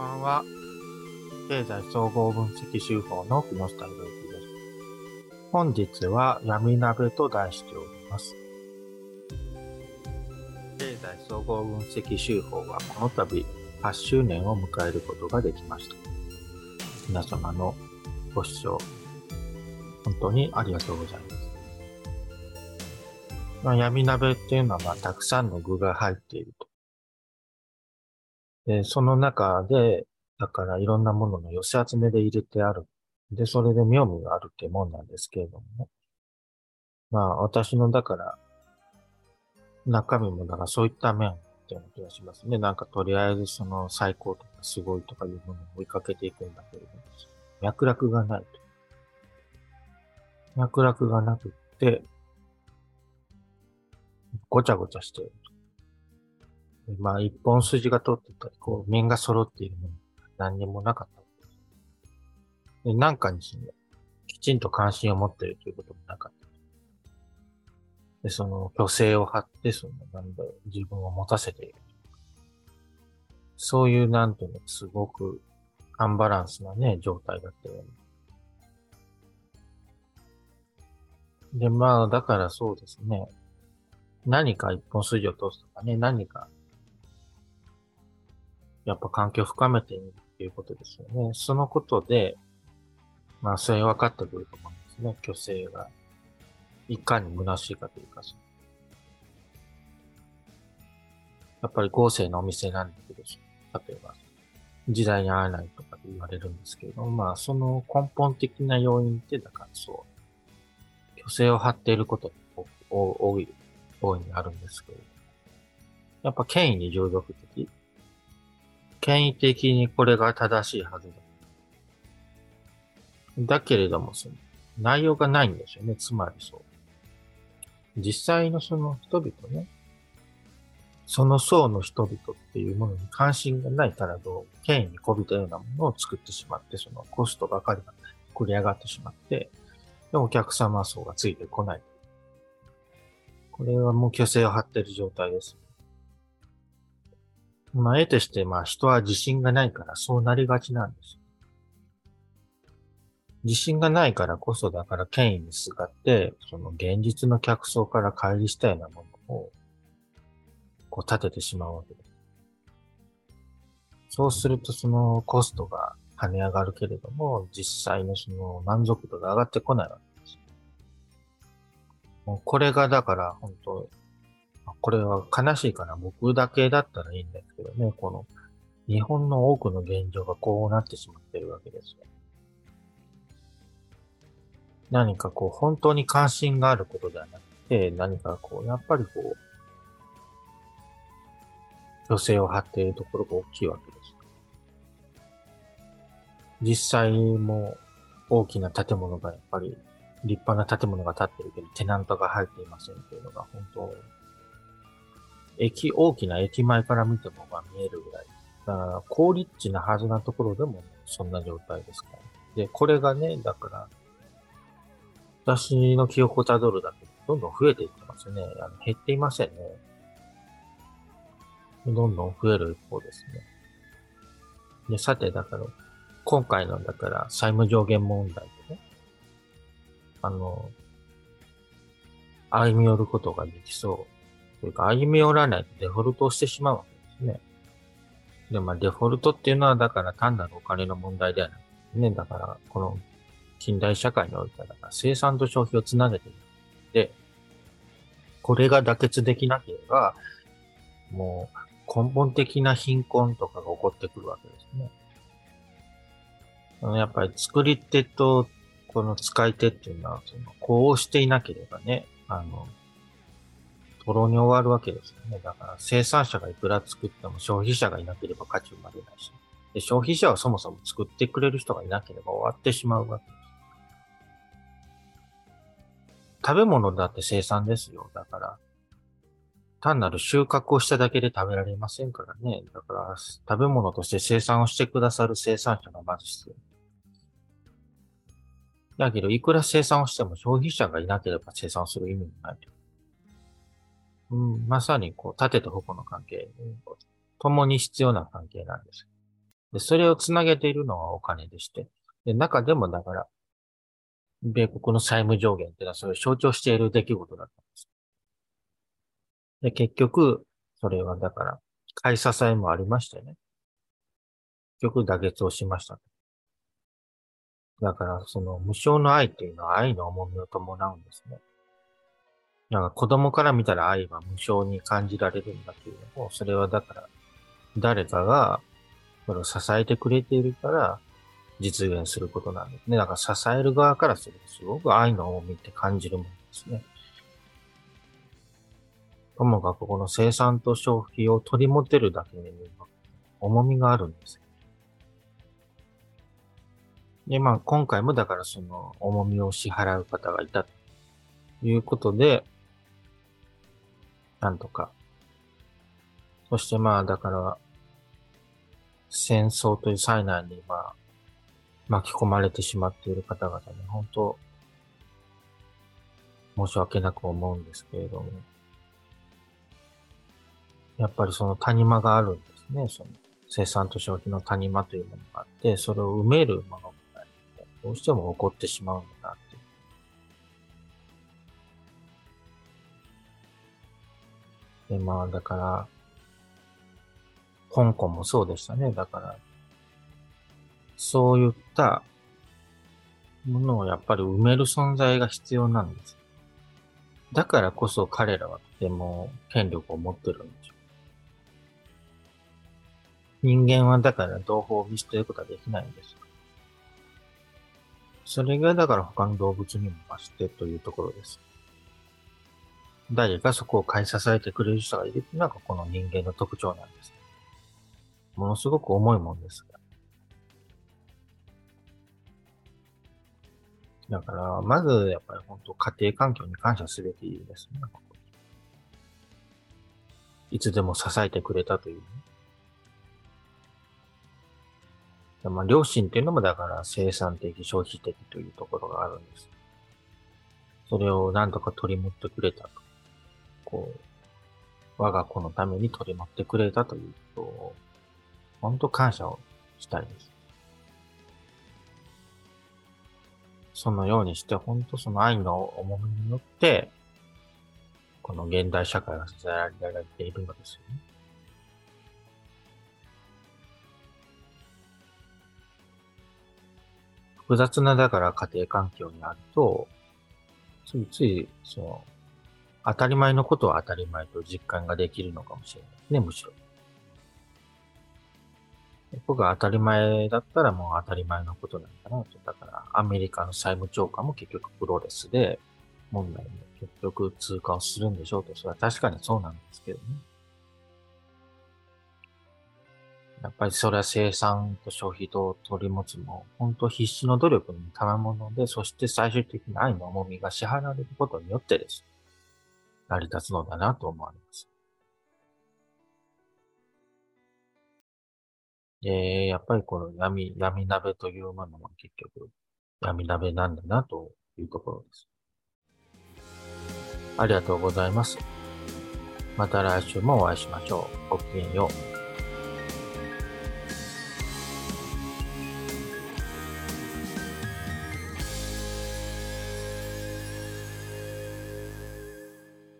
ばんは。経済総合分析手法の木下博之です。本日は闇鍋と題しております。経済総合分析手法はこの度8周年を迎えることができました。皆様のご視聴、本当にありがとうございます。まあ、闇鍋っていうのは、まあ、たくさんの具が入っていると。で、その中で、だからいろんなものの寄せ集めで入れてある。で、それで妙味があるってもんなんですけれどもね。まあ、私の、だから、中身も、だからそういった面っていう気がしますね。なんかとりあえずその最高とかすごいとかいうものを追いかけていくんだけれども、脈絡がないと。脈絡がなくって、ごちゃごちゃしてる。まあ、一本筋が通ってたり、こう、面が揃っているもの、何にもなかった。で、なんかにその、きちんと関心を持っているということもなかった。で、その、虚勢を張って、その、なんだろう、自分を持たせている。そういう、なんていうの、すごく、アンバランスなね、状態だったよね。で、まあ、だからそうですね。何か一本筋を通すとかね、何か、やっぱ環境を深めているっていうことですよね。そのことで、まあ、それは分かってくると思うんですね。虚勢が。いかに虚しいかというか、やっぱり合成のお店なんだけど、例えば、時代に合わないとかって言われるんですけれども、まあ、その根本的な要因って、だからそう、虚勢を張っていることが多い大いにあるんですけど、やっぱ権威に従属的。権威的にこれが正しいはずだ。だけれども、その、内容がないんですよね。つまりそう。実際のその人々ね、その層の人々っていうものに関心がないからどう、権威にこびたようなものを作ってしまって、そのコストばかりが繰り上がってしまって、で、お客様層がついてこない。これはもう虚勢を張ってる状態です。まあ、得てして、まあ、人は自信がないからそうなりがちなんです。自信がないからこそだから権威にすがって、その現実の客層から乖離したようなものを、こう立ててしまうわけです。そうするとそのコストが跳ね上がるけれども、実際のその満足度が上がってこないわけです。もうこれがだから本当、これは悲しいから僕だけだったらいいんですけどね、この日本の多くの現状がこうなってしまってるわけですよ。何かこう本当に関心があることではなくて、何かこう、やっぱりこう、女性を張っているところが大きいわけです。実際も大きな建物がやっぱり立派な建物が建ってるけど、テナントが入っていませんっていうのが本当、駅、大きな駅前から見てもまあ見えるぐらい。だから、高立地なはずなところでもそんな状態ですから。で、これがね、だから、私の記憶をたどるだけでどんどん増えていってますね。あの減っていませんね。どんどん増える一方ですね。で、さて、だから、今回の、だから、債務上限問題でね、あの、歩み寄ることができそう。というか、歩み寄らないとデフォルトをしてしまうわけですね。で、まあ、デフォルトっていうのは、だから単なるお金の問題ではなくてね。だから、この近代社会においては、生産と消費をつなげている。で、これが妥結できなければ、もう根本的な貧困とかが起こってくるわけですね。やっぱり作り手とこの使い手っていうのは、その、こうしていなければね、あの、とろに終わるわけですよね。だから生産者がいくら作っても消費者がいなければ価値生まれないし。で消費者はそもそも作ってくれる人がいなければ終わってしまうわけです。食べ物だって生産ですよ。だから、単なる収穫をしただけで食べられませんからね。だから、食べ物として生産をしてくださる生産者がまず必要。だけど、いくら生産をしても消費者がいなければ生産する意味もないと。うん、まさに、こう、縦と矛の関係、共に必要な関係なんです。で、それをつなげているのはお金でして。で、中でもだから、米国の債務上限っていうのはそれを象徴している出来事だったんです。で、結局、それはだから、買い支えもありましてね。結局、妥結をしました。だから、その無償の愛っていうのは愛の重みを伴うんですね。なんか子供から見たら愛は無償に感じられるんだけれども、それはだから、誰かがそれを支えてくれているから実現することなんですね。だから支える側からするとすごく愛の重みって感じるものですね。ともかくこの生産と消費を取り持てるだけに重みがあるんですよ。で、まあ今回もだからその重みを支払う方がいたということで、なんとか。そしてまあだから、戦争という災難にまあ巻き込まれてしまっている方々に本当申し訳なく思うんですけれども、やっぱりその谷間があるんですね。その生産と消費の谷間というものがあって、それを埋めるものがないどうしても起こってしまうんだなで、まあ、だから、香港もそうでしたね。だから、そういったものをやっぱり埋める存在が必要なんです。だからこそ彼らはとても権力を持ってるんでしょう。人間はだから同胞を見捨てることはできないんです。それがだから他の動物にも増してというところです。誰かそこを買い支えてくれる人がいるっていうのがこの人間の特徴なんです。ものすごく重いもんですが。だから、まずやっぱり本当家庭環境に感謝すべきですね。いつでも支えてくれたという、ね。まあ、両親っていうのもだから生産的、消費的というところがあるんです。それを何とか取り持ってくれたと。こう、我が子のために取り持ってくれたということを、本当感謝をしたいです。そのようにして、本当その愛の重みによって、この現代社会が支えられているのですよね。複雑な、だから家庭環境にあると、ついつい、その、当たり前のことは当たり前と実感ができるのかもしれないですね、むしろ。僕が当たり前だったらもう当たり前のことなんだなと。だから、アメリカの債務超過も結局プロレスで、問題も結局通過をするんでしょうと。それは確かにそうなんですけどね。やっぱりそれは生産と消費と取り持つも、本当必死の努力の賜物で、そして最終的に愛の重みが支払われることによってです。成り立つのだなと思われます。えー、やっぱりこの闇、闇鍋というものは結局闇鍋なんだなというところです。ありがとうございます。また来週もお会いしましょう。ごきげんよう。